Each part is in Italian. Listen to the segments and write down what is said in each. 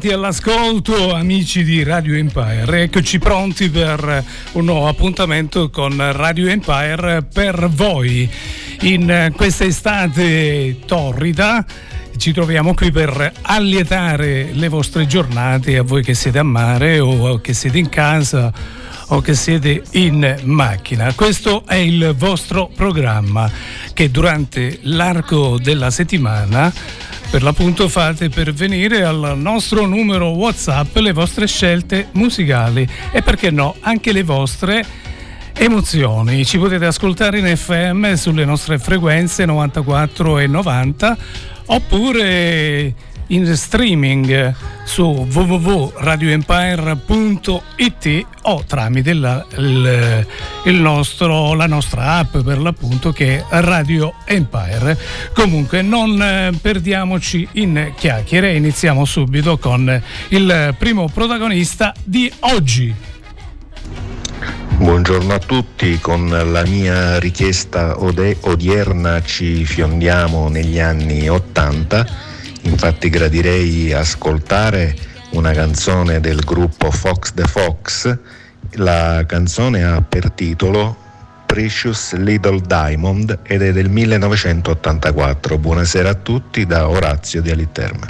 ritrovati all'ascolto amici di Radio Empire, eccoci pronti per un nuovo appuntamento con Radio Empire per voi in questa estate torrida ci troviamo qui per allietare le vostre giornate a voi che siete a mare o che siete in casa o che siete in macchina. Questo è il vostro programma che durante l'arco della settimana per l'appunto fate pervenire al nostro numero WhatsApp le vostre scelte musicali e perché no anche le vostre emozioni. Ci potete ascoltare in FM sulle nostre frequenze 94 e 90 oppure in streaming su www.radioempire.it o tramite la, il, il nostro, la nostra app per l'appunto che è Radio Empire. Comunque non eh, perdiamoci in chiacchiere, iniziamo subito con il primo protagonista di oggi. Buongiorno a tutti, con la mia richiesta odierna ci fiondiamo negli anni Ottanta, infatti gradirei ascoltare una canzone del gruppo Fox the Fox, la canzone ha per titolo Precious Little Diamond ed è del 1984. Buonasera a tutti da Orazio di Aliterme.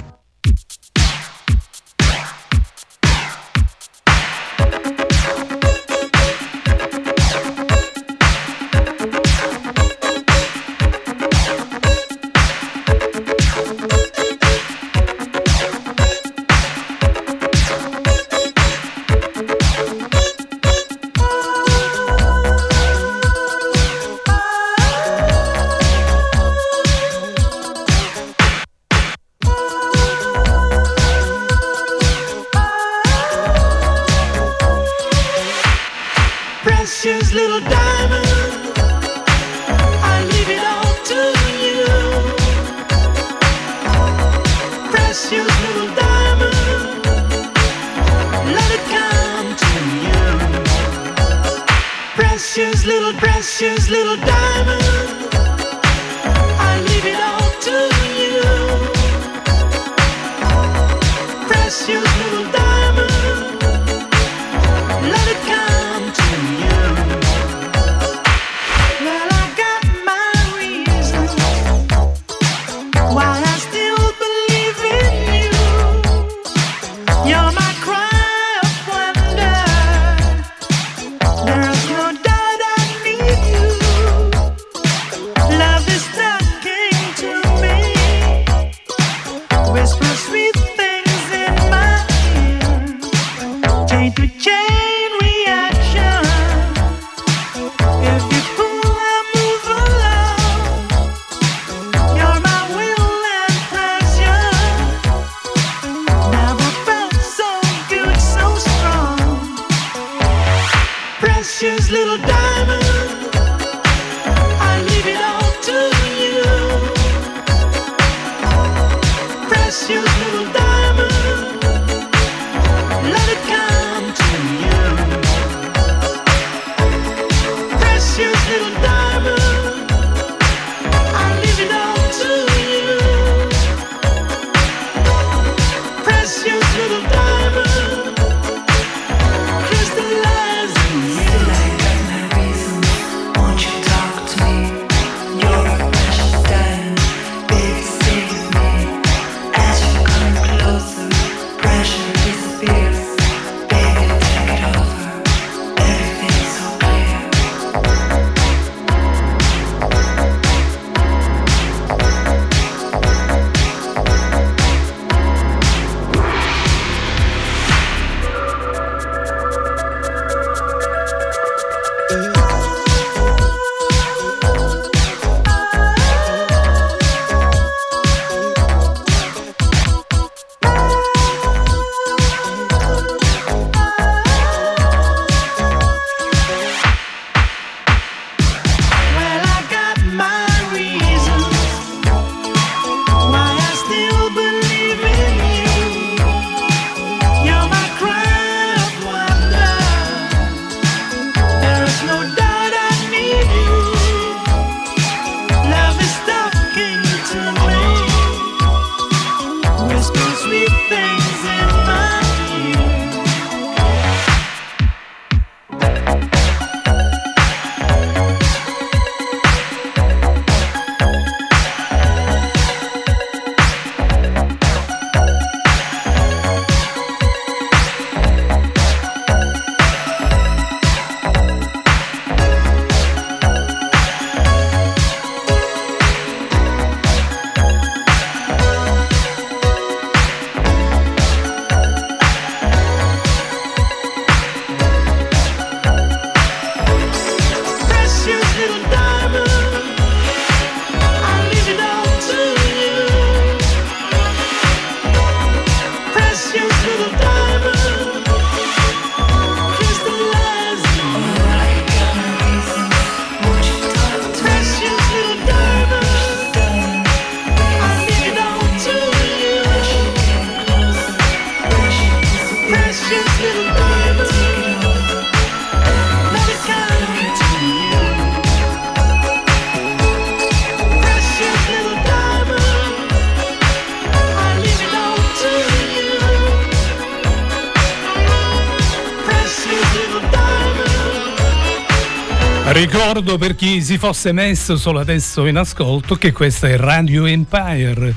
Ricordo per chi si fosse messo solo adesso in ascolto che questa è Radio Empire,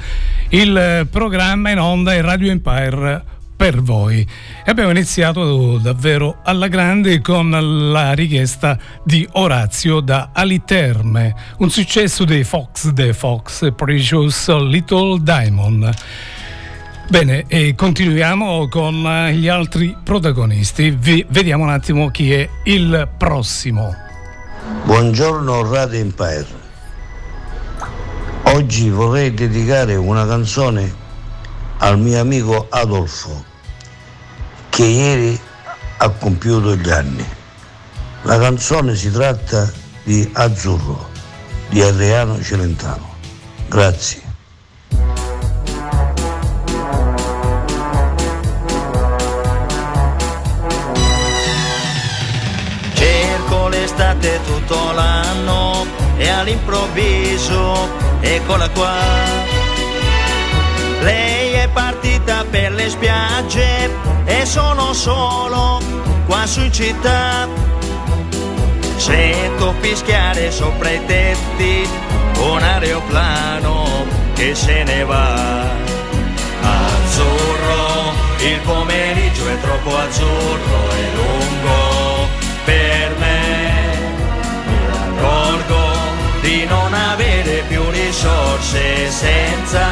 il programma in onda è Radio Empire per voi. E abbiamo iniziato davvero alla grande con la richiesta di Orazio da Aliterme, un successo dei Fox The Fox Precious Little Diamond. Bene, e continuiamo con gli altri protagonisti. Vi, vediamo un attimo chi è il prossimo. Buongiorno Radio Empire. Oggi vorrei dedicare una canzone al mio amico Adolfo che ieri ha compiuto gli anni. La canzone si tratta di Azzurro di Adriano Celentano. Grazie. L'estate tutto l'anno e all'improvviso eccola qua. Lei è partita per le spiagge e sono solo qua su in città. Sento fischiare sopra i tetti un aeroplano che se ne va. Azzurro, il pomeriggio è troppo azzurro e lungo per me. Non avere più risorse senza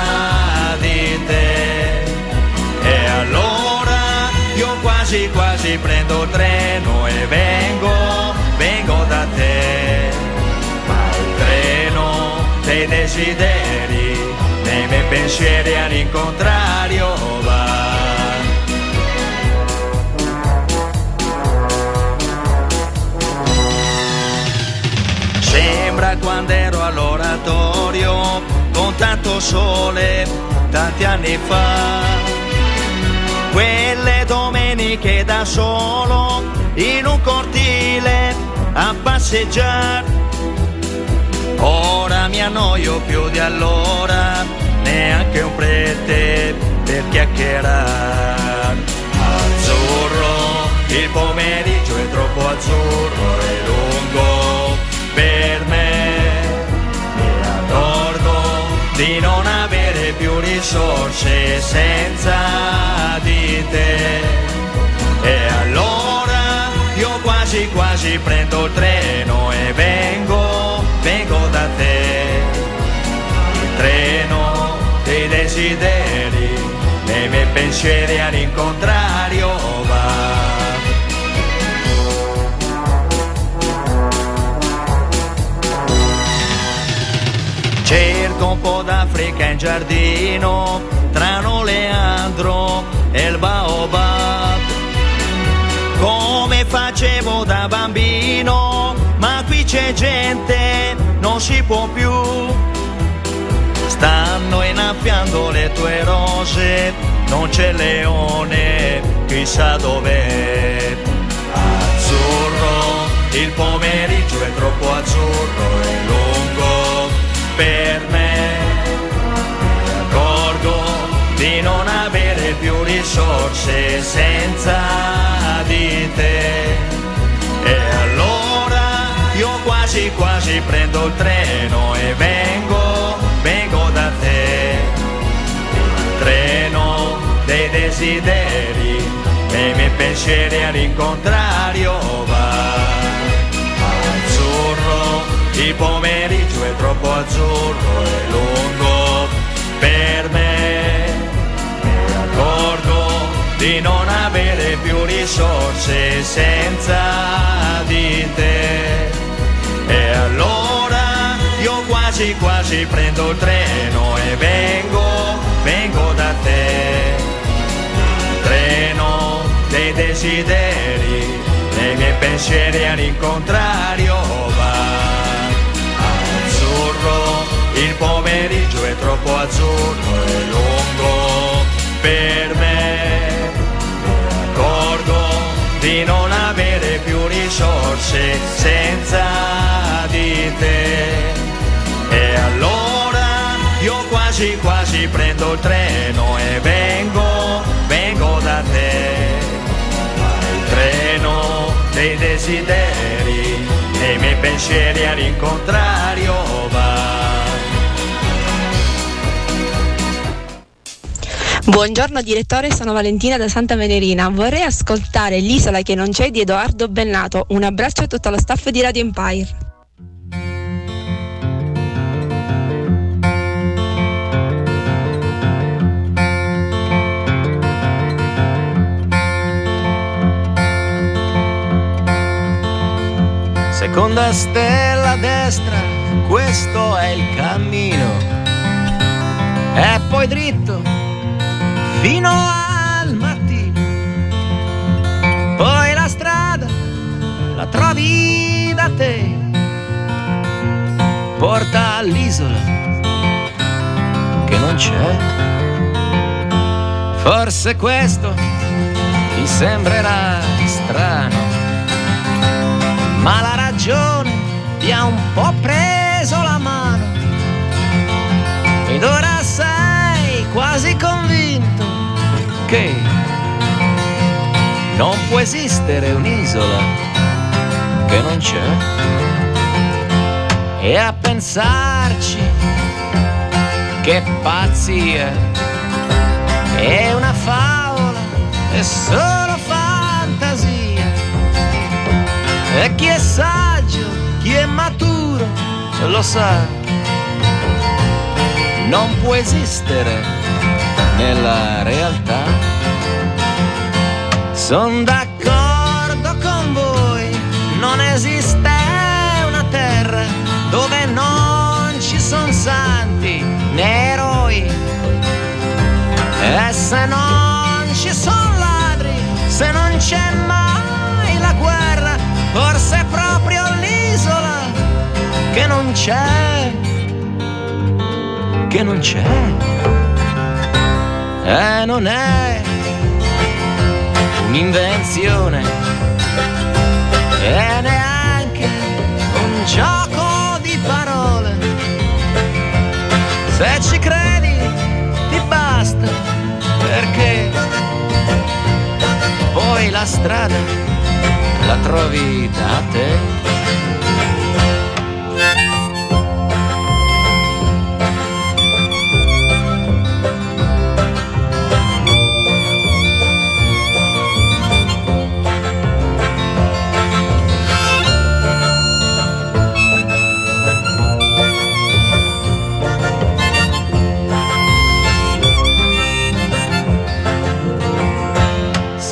di te. E allora io quasi quasi prendo treno e vengo, vengo da te. Ma il treno dei desideri, nei miei pensieri all'incontrario va. Sembra quando ero all'oratorio con tanto sole tanti anni fa. Quelle domeniche da solo in un cortile a passeggiare. Ora mi annoio più di allora, neanche un prete per chiacchierare. Azzurro, il pomeriggio è troppo azzurro e lungo per me. Di non avere più risorse senza di te. E allora io quasi quasi prendo il treno e vengo, vengo da te. Il treno dei desideri, nei miei pensieri all'incontrario Po' d'Africa in giardino, tra Leandro e il Baobab. Come facevo da bambino, ma qui c'è gente, non si può più. Stanno innaffiando le tue rose, non c'è leone, chissà dov'è. Azzurro, il pomeriggio è troppo azzurro e lungo per me. Più risorse senza di te. E allora io quasi quasi prendo il treno e vengo, vengo da te. Il treno dei desideri, nei miei pensieri all'incontrario va. Azzurro, il pomeriggio è troppo azzurro e lungo per me. Non avere più risorse senza di te. E allora io quasi quasi prendo il treno e vengo, vengo da te. Treno dei desideri, nei miei pensieri all'incontrario va. Azzurro, il pomeriggio è troppo azzurro risorse senza di te. E allora io quasi quasi prendo il treno e vengo, vengo da te. Il treno dei desideri, e i miei pensieri all'incontrario Buongiorno direttore, sono Valentina da Santa Venerina. Vorrei ascoltare L'isola che non c'è di Edoardo Bennato. Un abbraccio a tutto lo staff di Radio Empire. Seconda stella destra, questo è il cammino. E poi dritto fino al mattino. Poi la strada la trovi da te, porta all'isola che non c'è. Forse questo ti sembrerà strano, ma la ragione ti ha un po' preso la mano ed ora sei quasi convinto che non può esistere un'isola che non c'è. E a pensarci, che pazzia, è una favola, è solo fantasia. E chi è saggio, chi è maturo, lo sa, non può esistere nella realtà. Sono d'accordo con voi, non esiste una terra dove non ci sono santi né eroi. E se non ci sono ladri, se non c'è mai la guerra, forse è proprio l'isola che non c'è, che non c'è e non è un'invenzione e neanche un gioco di parole. Se ci credi ti basta perché poi la strada la trovi da te.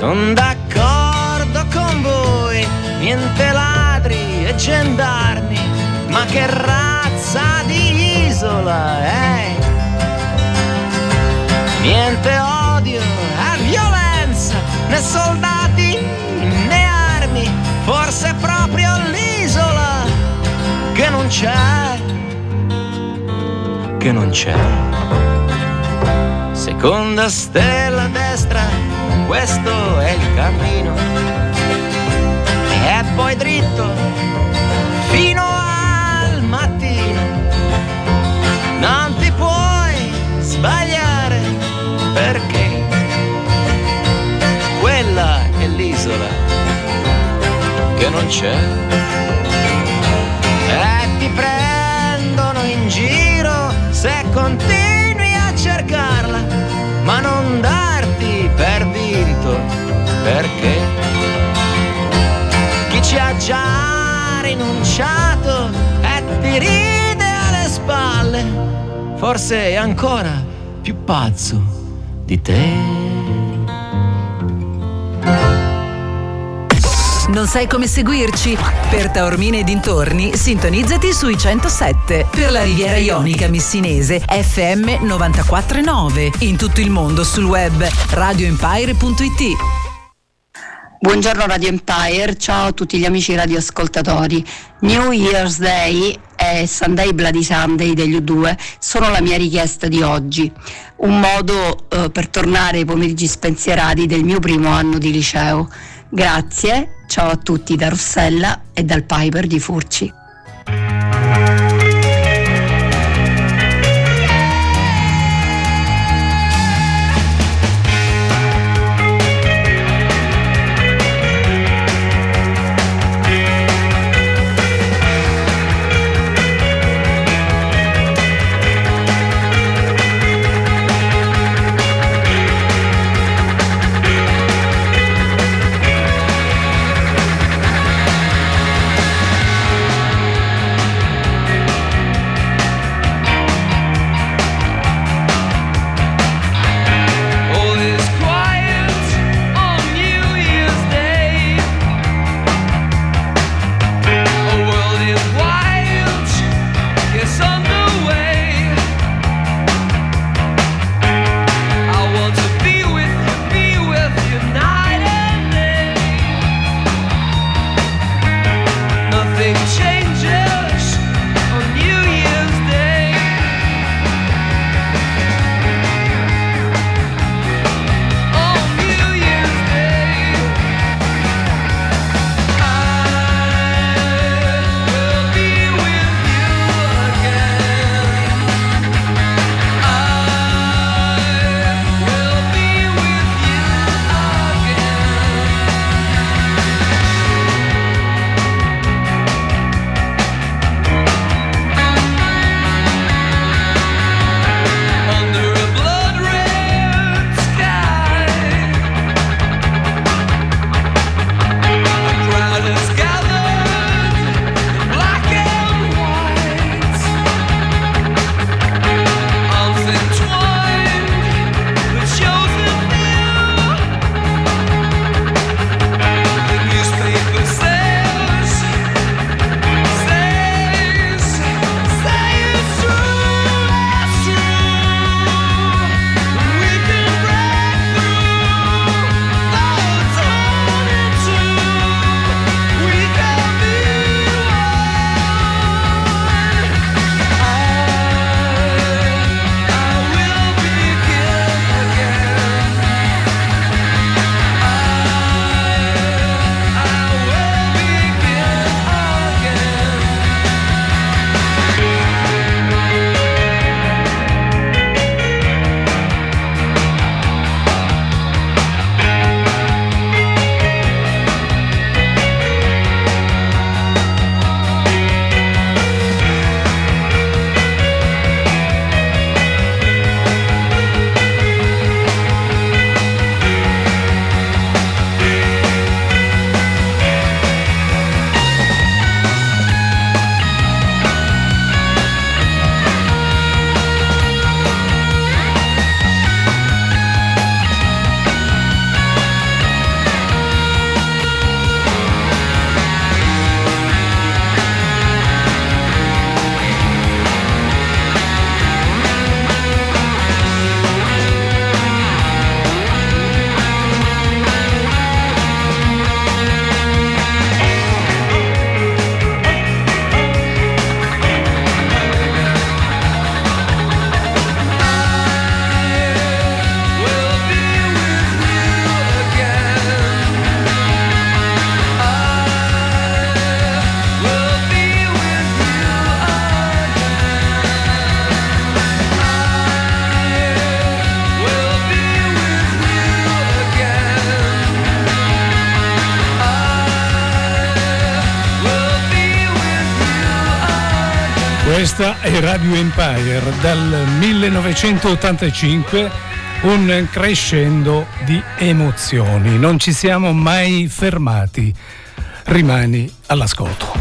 Sono d'accordo con voi, niente ladri e gendarmi, ma che razza di isola è? Niente odio e violenza, né soldati né armi, forse è proprio l'isola che non c'è, che non c'è. Seconda stella destra questo è il cammino. E poi dritto fino al mattino. Non ti puoi sbagliare perché quella è l'isola che non c'è. E ti prendono in giro se continui a cercarla, ma non per vinto perché chi ci ha già rinunciato e ti ride alle spalle, forse è ancora più pazzo di te. Non sai come seguirci? Per Taormine e dintorni, sintonizzati sui 107. Per la Riviera Ionica Missinese, FM 949. In tutto il mondo sul web radioempire.it. Buongiorno Radio Empire, ciao a tutti gli amici radioascoltatori. New Year's Day e Sunday Bloody Sunday degli U2 sono la mia richiesta di oggi, un modo eh, per tornare ai pomeriggi spensierati del mio primo anno di liceo. Grazie, ciao a tutti da Rossella e dal Piper di Furci. È Radio Empire dal 1985, un crescendo di emozioni. Non ci siamo mai fermati. Rimani all'ascolto.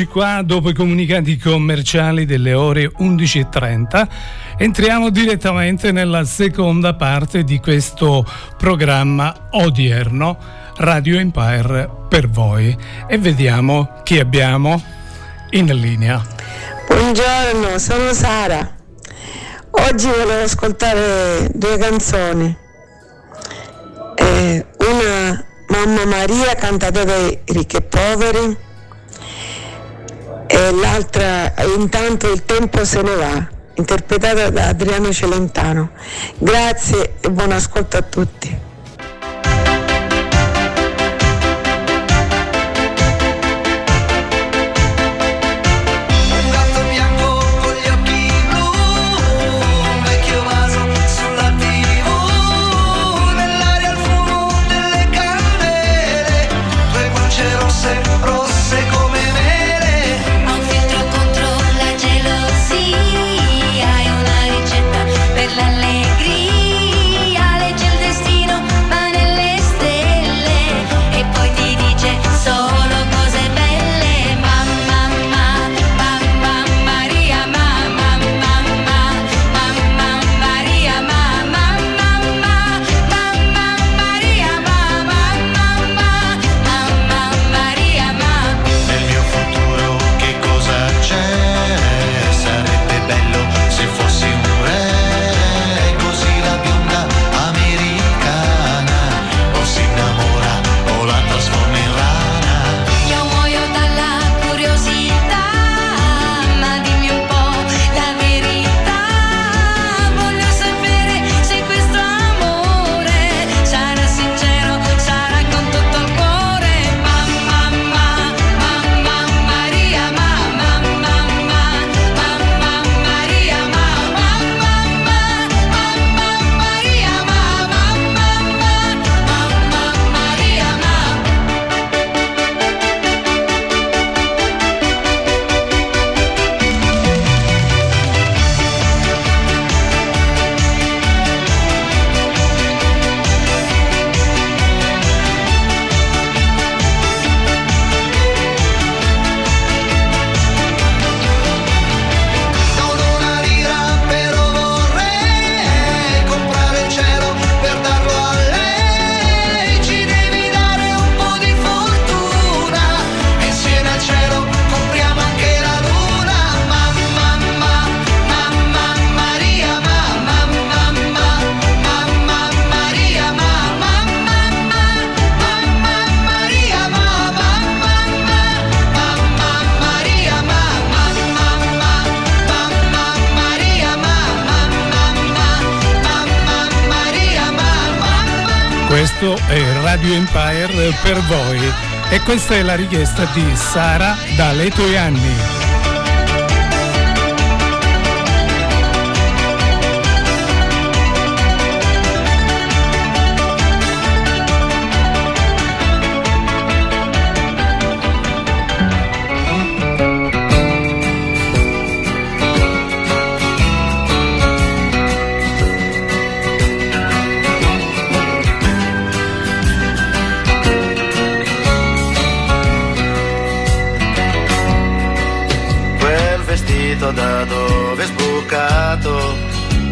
Eccoci qua dopo i comunicati commerciali delle ore 11.30. Entriamo direttamente nella seconda parte di questo programma odierno Radio Empire per voi e vediamo chi abbiamo in linea. Buongiorno, sono Sara. Oggi volevo ascoltare due canzoni. Eh, una Mamma Maria cantata dai ricchi e poveri e l'altra Intanto il tempo se ne va, interpretata da Adriano Celentano. Grazie e buon ascolto a tutti. Per voi e questa è la richiesta di Sara dalle tue anni.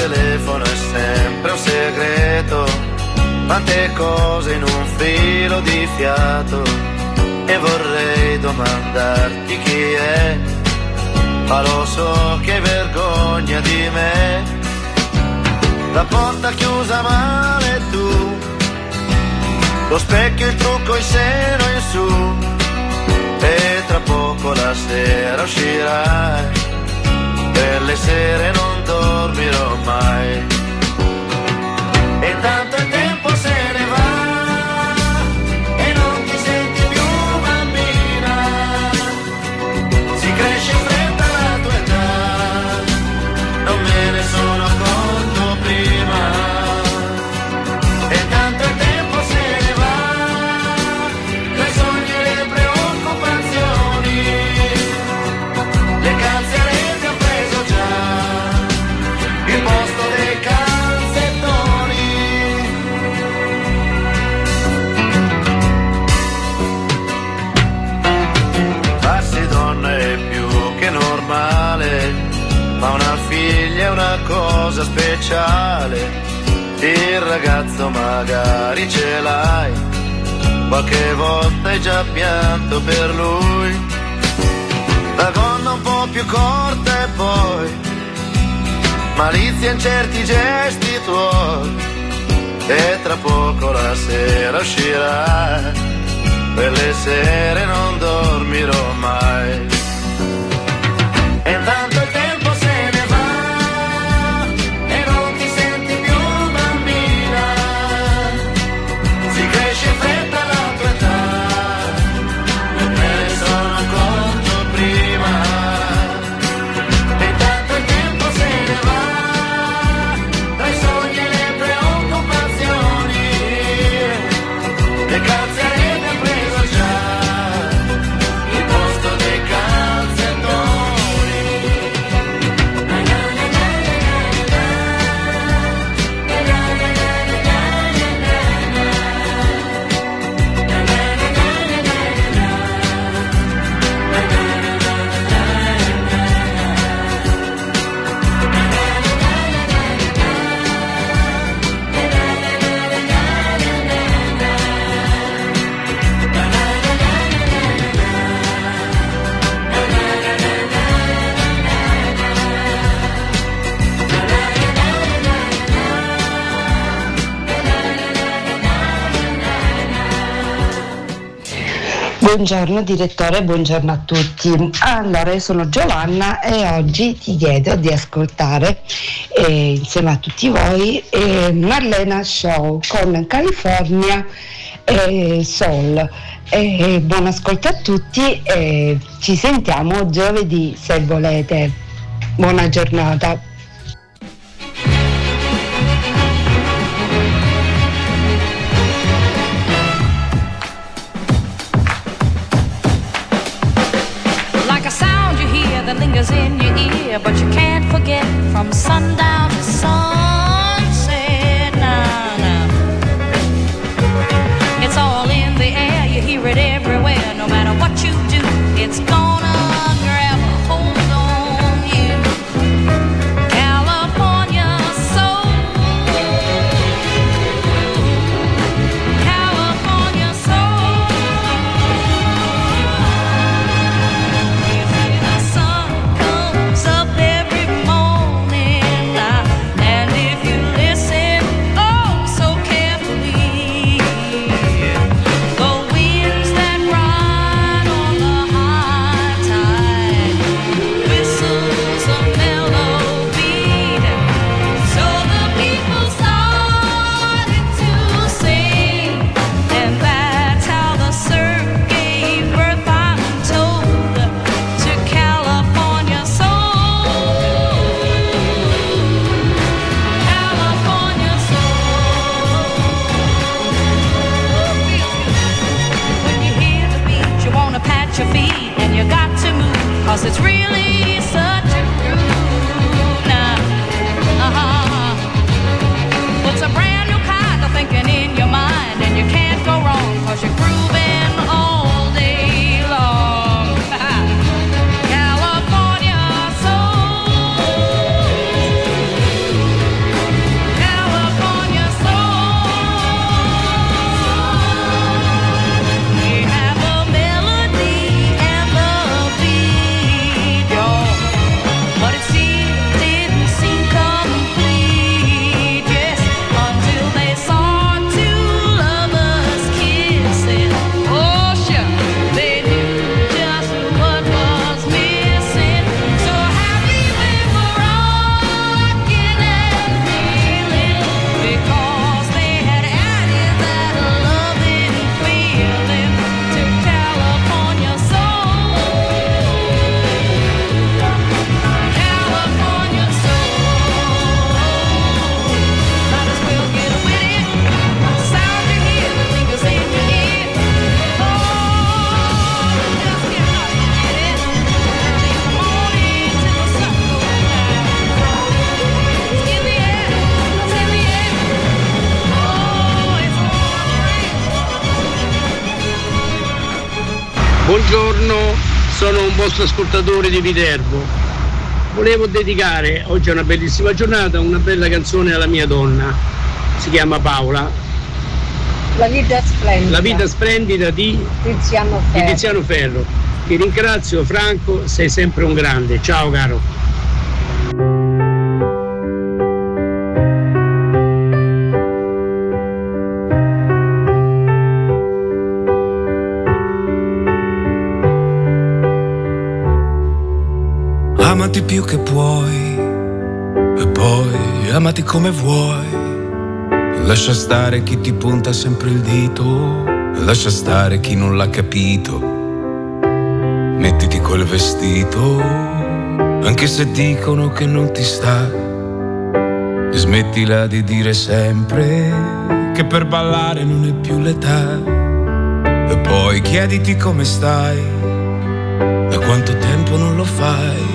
telefono è sempre un segreto, quante cose in un filo di fiato. E vorrei domandarti chi è, ma lo so che vergogna di me. La porta chiusa male tu, lo specchio, il trucco, il seno in su, e tra poco la sera uscirai le sere non dormirò mai. E tanto cosa speciale. Il ragazzo magari ce l'hai, qualche volta hai già pianto per lui. La gonna un po' più corta e poi malizia in certi gesti tuoi. E tra poco la sera uscirà, per le sere non dormirò mai. Buongiorno direttore, buongiorno a tutti. Allora, io sono Giovanna e oggi ti chiedo di ascoltare eh, insieme a tutti voi eh, Marlena Show con California eh, Soul. Eh, buon ascolto a tutti e ci sentiamo giovedì se volete. Buona giornata. Vostro ascoltatore di Viterbo. Volevo dedicare, oggi è una bellissima giornata, una bella canzone alla mia donna, si chiama Paola. La vita splendida. La vita splendida di Tiziano di Ferro. Tiziano Ferro. Ti ringrazio Franco, sei sempre un grande. Ciao caro. Amati più che puoi e poi amati come vuoi. Lascia stare chi ti punta sempre il dito, lascia stare chi non l'ha capito. Mettiti quel vestito, anche se dicono che non ti sta. E smettila di dire sempre che per ballare non è più l'età. E poi chiediti come stai, da quanto tempo non lo fai.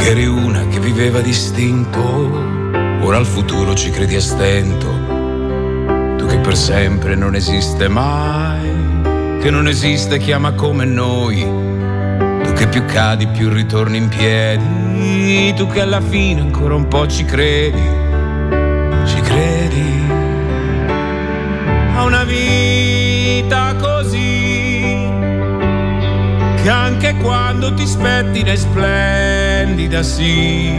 Che eri una che viveva distinto, ora al futuro ci credi a stento. Tu che per sempre non esiste mai, che non esiste chi ama come noi. Tu che più cadi più ritorni in piedi, tu che alla fine ancora un po' ci credi, ci credi. A una vita così che anche quando ti spettina è splendida, sì.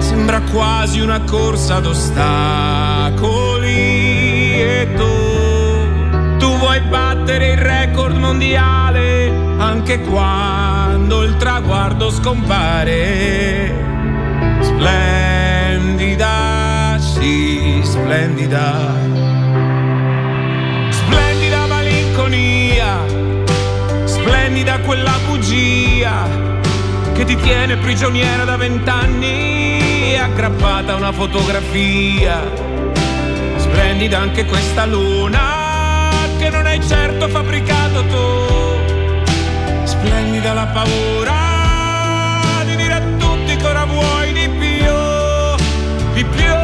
Sembra quasi una corsa ad ostacoli e tu, tu vuoi battere il record mondiale anche quando il traguardo scompare. Splendida, sì, splendida. Splendida malinconia splendida quella bugia che ti tiene prigioniera da vent'anni aggrappata a una fotografia. Splendida anche questa luna che non hai certo fabbricato tu. Splendida la paura di dire a tutti che ora vuoi di più, di più.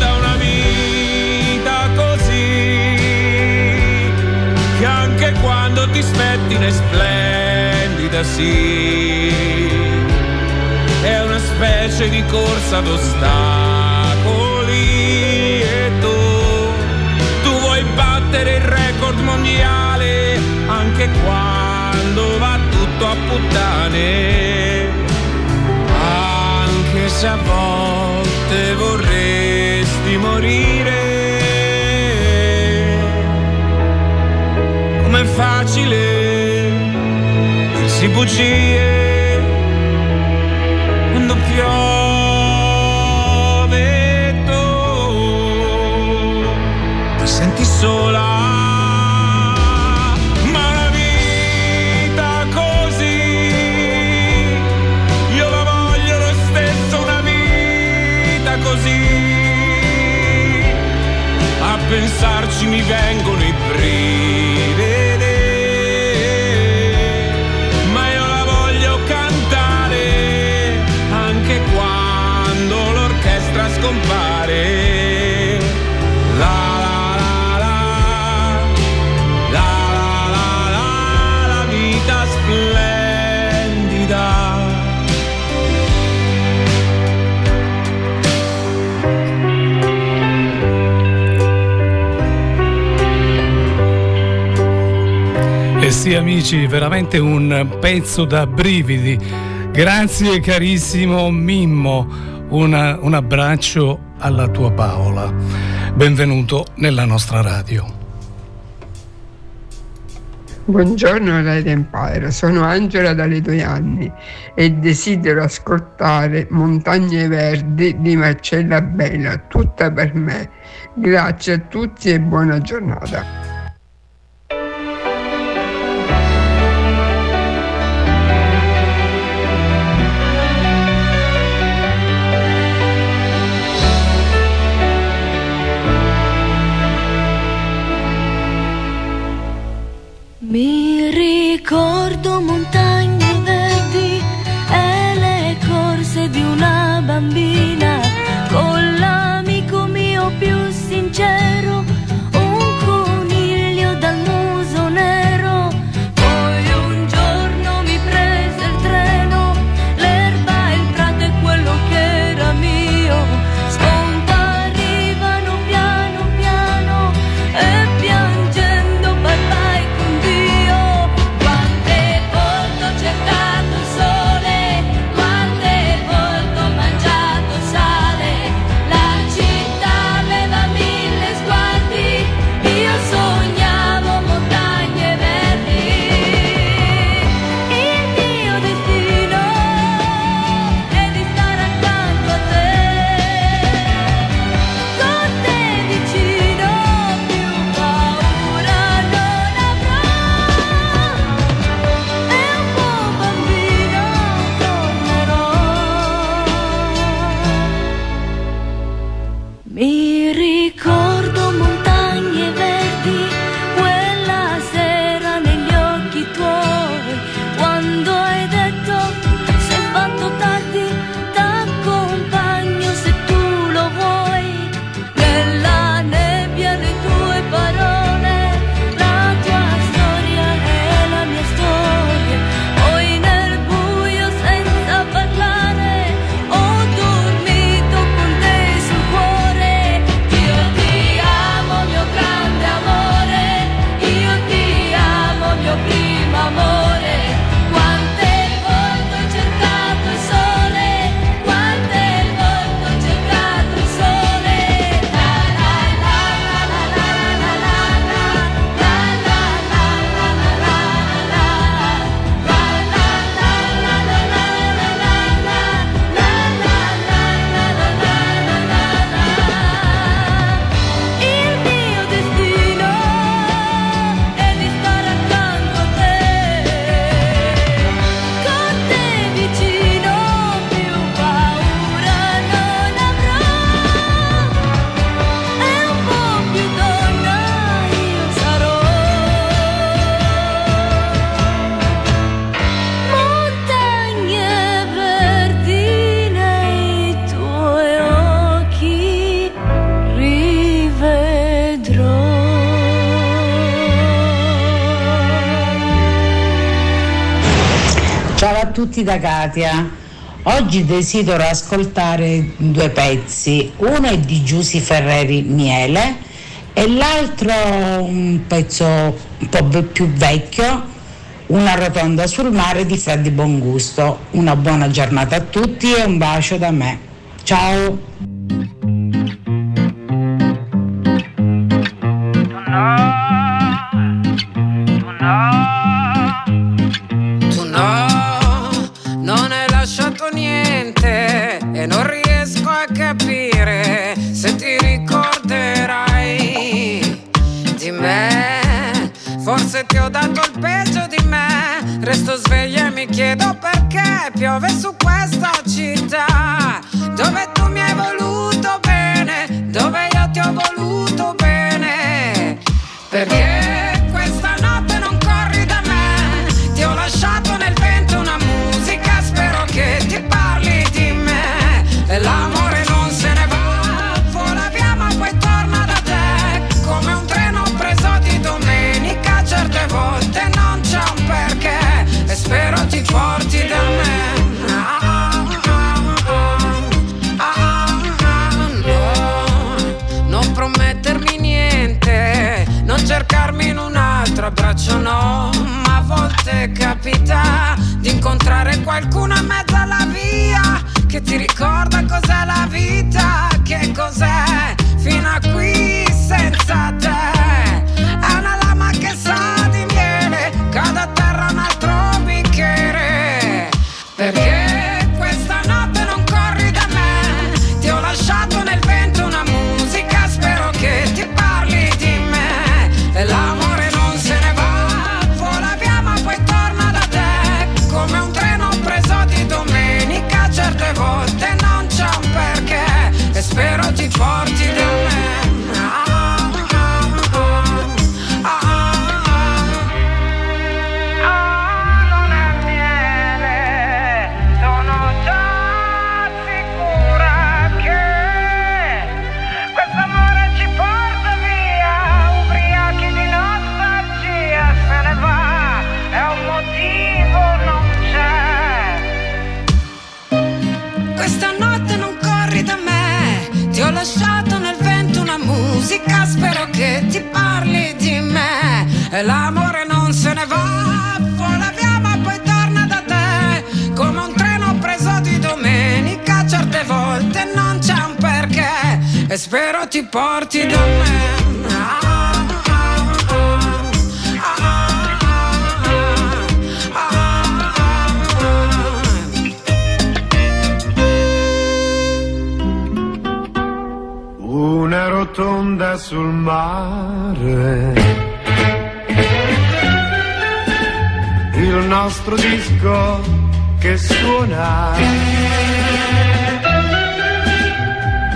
Da una vita così che anche quando ti spettina è splendida, sì. È una specie di corsa ad ostacoli e tu, tu vuoi battere il record mondiale anche quando va tutto a puttane. Anche se a volte vorresti morire. com'è facile dirsi bugie quando piove tu ti senti sola pensarci mi vengono i brividi. Scompare. La la la la, la la la la, la vita splendida. E sì amici, veramente un pezzo da brividi. Grazie carissimo Mimmo, Una- un abbraccio alla tua Paola. Benvenuto nella nostra radio. Buongiorno Radio Empire, sono Angela dalle due anni e desidero ascoltare Montagne Verdi di Marcella Bella, tutta per me. Grazie a tutti e buona giornata. Ricordo tutti da Katia. Oggi desidero ascoltare due pezzi, uno è di Giussi Ferreri Miele e l'altro un pezzo un po' più vecchio, Una rotonda sul mare di Freddy Bongusto. Una buona giornata a tutti e un bacio da me. Ciao!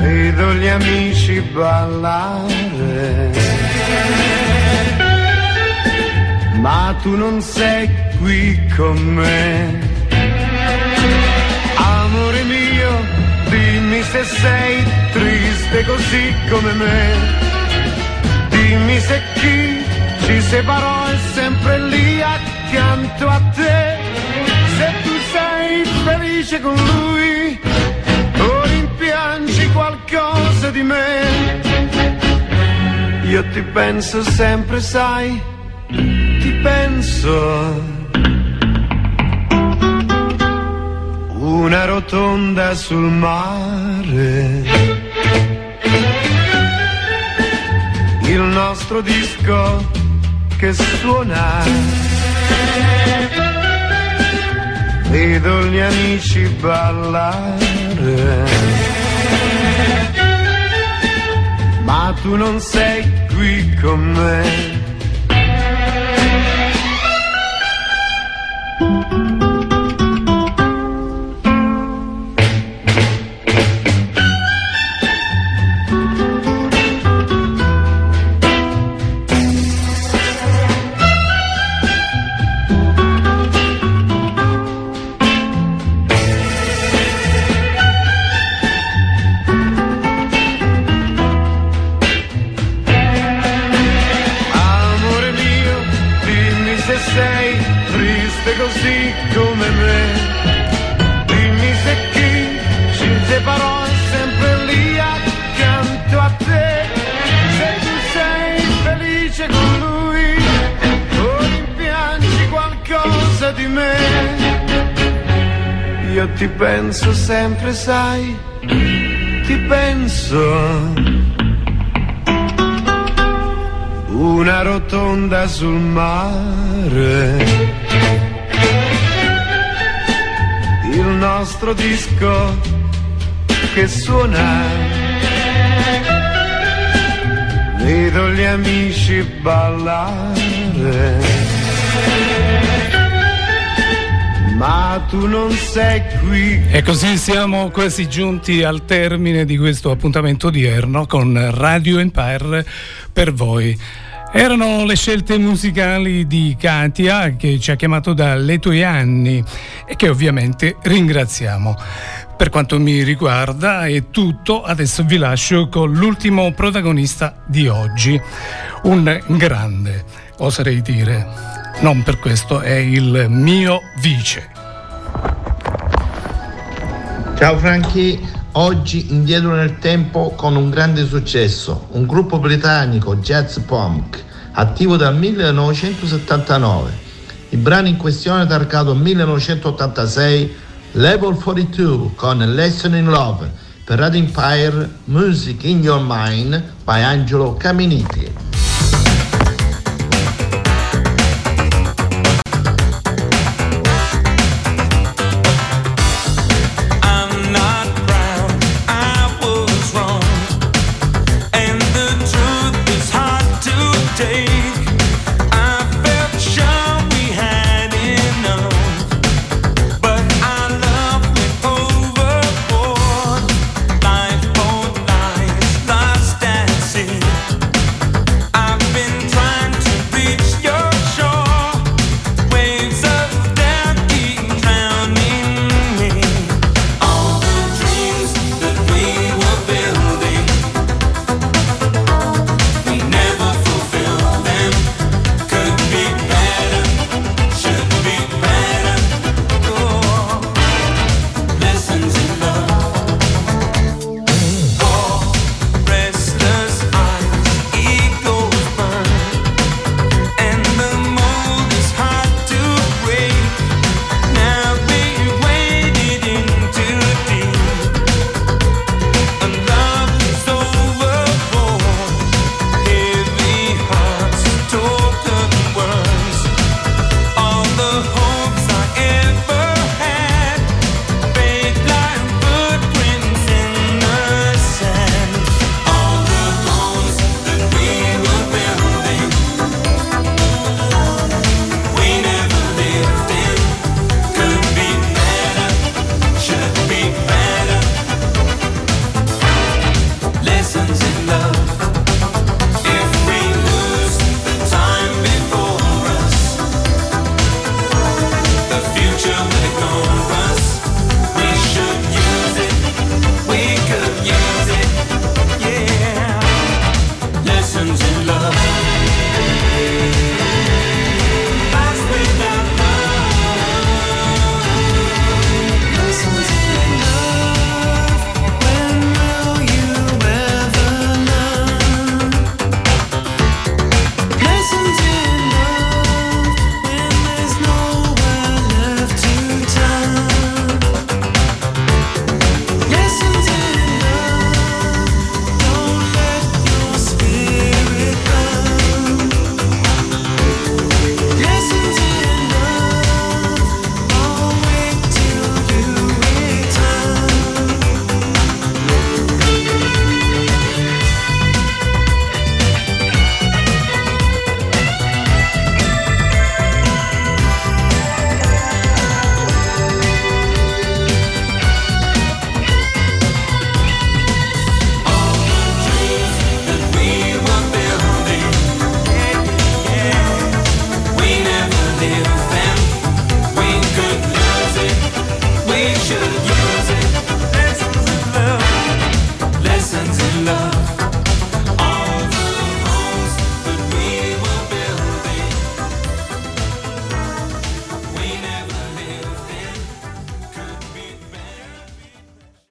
vedo gli amici ballare. Ma tu non sei qui con me. Amore mio, dimmi se sei triste così come me. Dimmi se chi ci separò è sempre lì accanto a te. Se tu sei felice con lui di me. Io ti penso sempre, sai, ti penso. Una rotonda sul mare. Il nostro disco che suona. Vedo gli amici ballare. ma tu non sei qui con me. Io ti penso sempre, sai, ti penso. Una rotonda sul mare. Il nostro disco che suona. Vedo gli amici ballare. Ma tu non sei qui. E così siamo quasi giunti al termine di questo appuntamento odierno con Radio Empire per voi. Erano le scelte musicali di Katia che ci ha chiamato dalle tue anni e che ovviamente ringraziamo. Per quanto mi riguarda è tutto, adesso vi lascio con l'ultimo protagonista di oggi, un grande, oserei dire. Non per questo è il mio vice. Ciao Franchi, oggi indietro nel tempo con un grande successo, un gruppo britannico jazz punk attivo dal 1979. Il brano in questione è targato 1986 Level 42 con Lesson in Love per Radio Empire Music in Your Mind by Angelo Caminiti.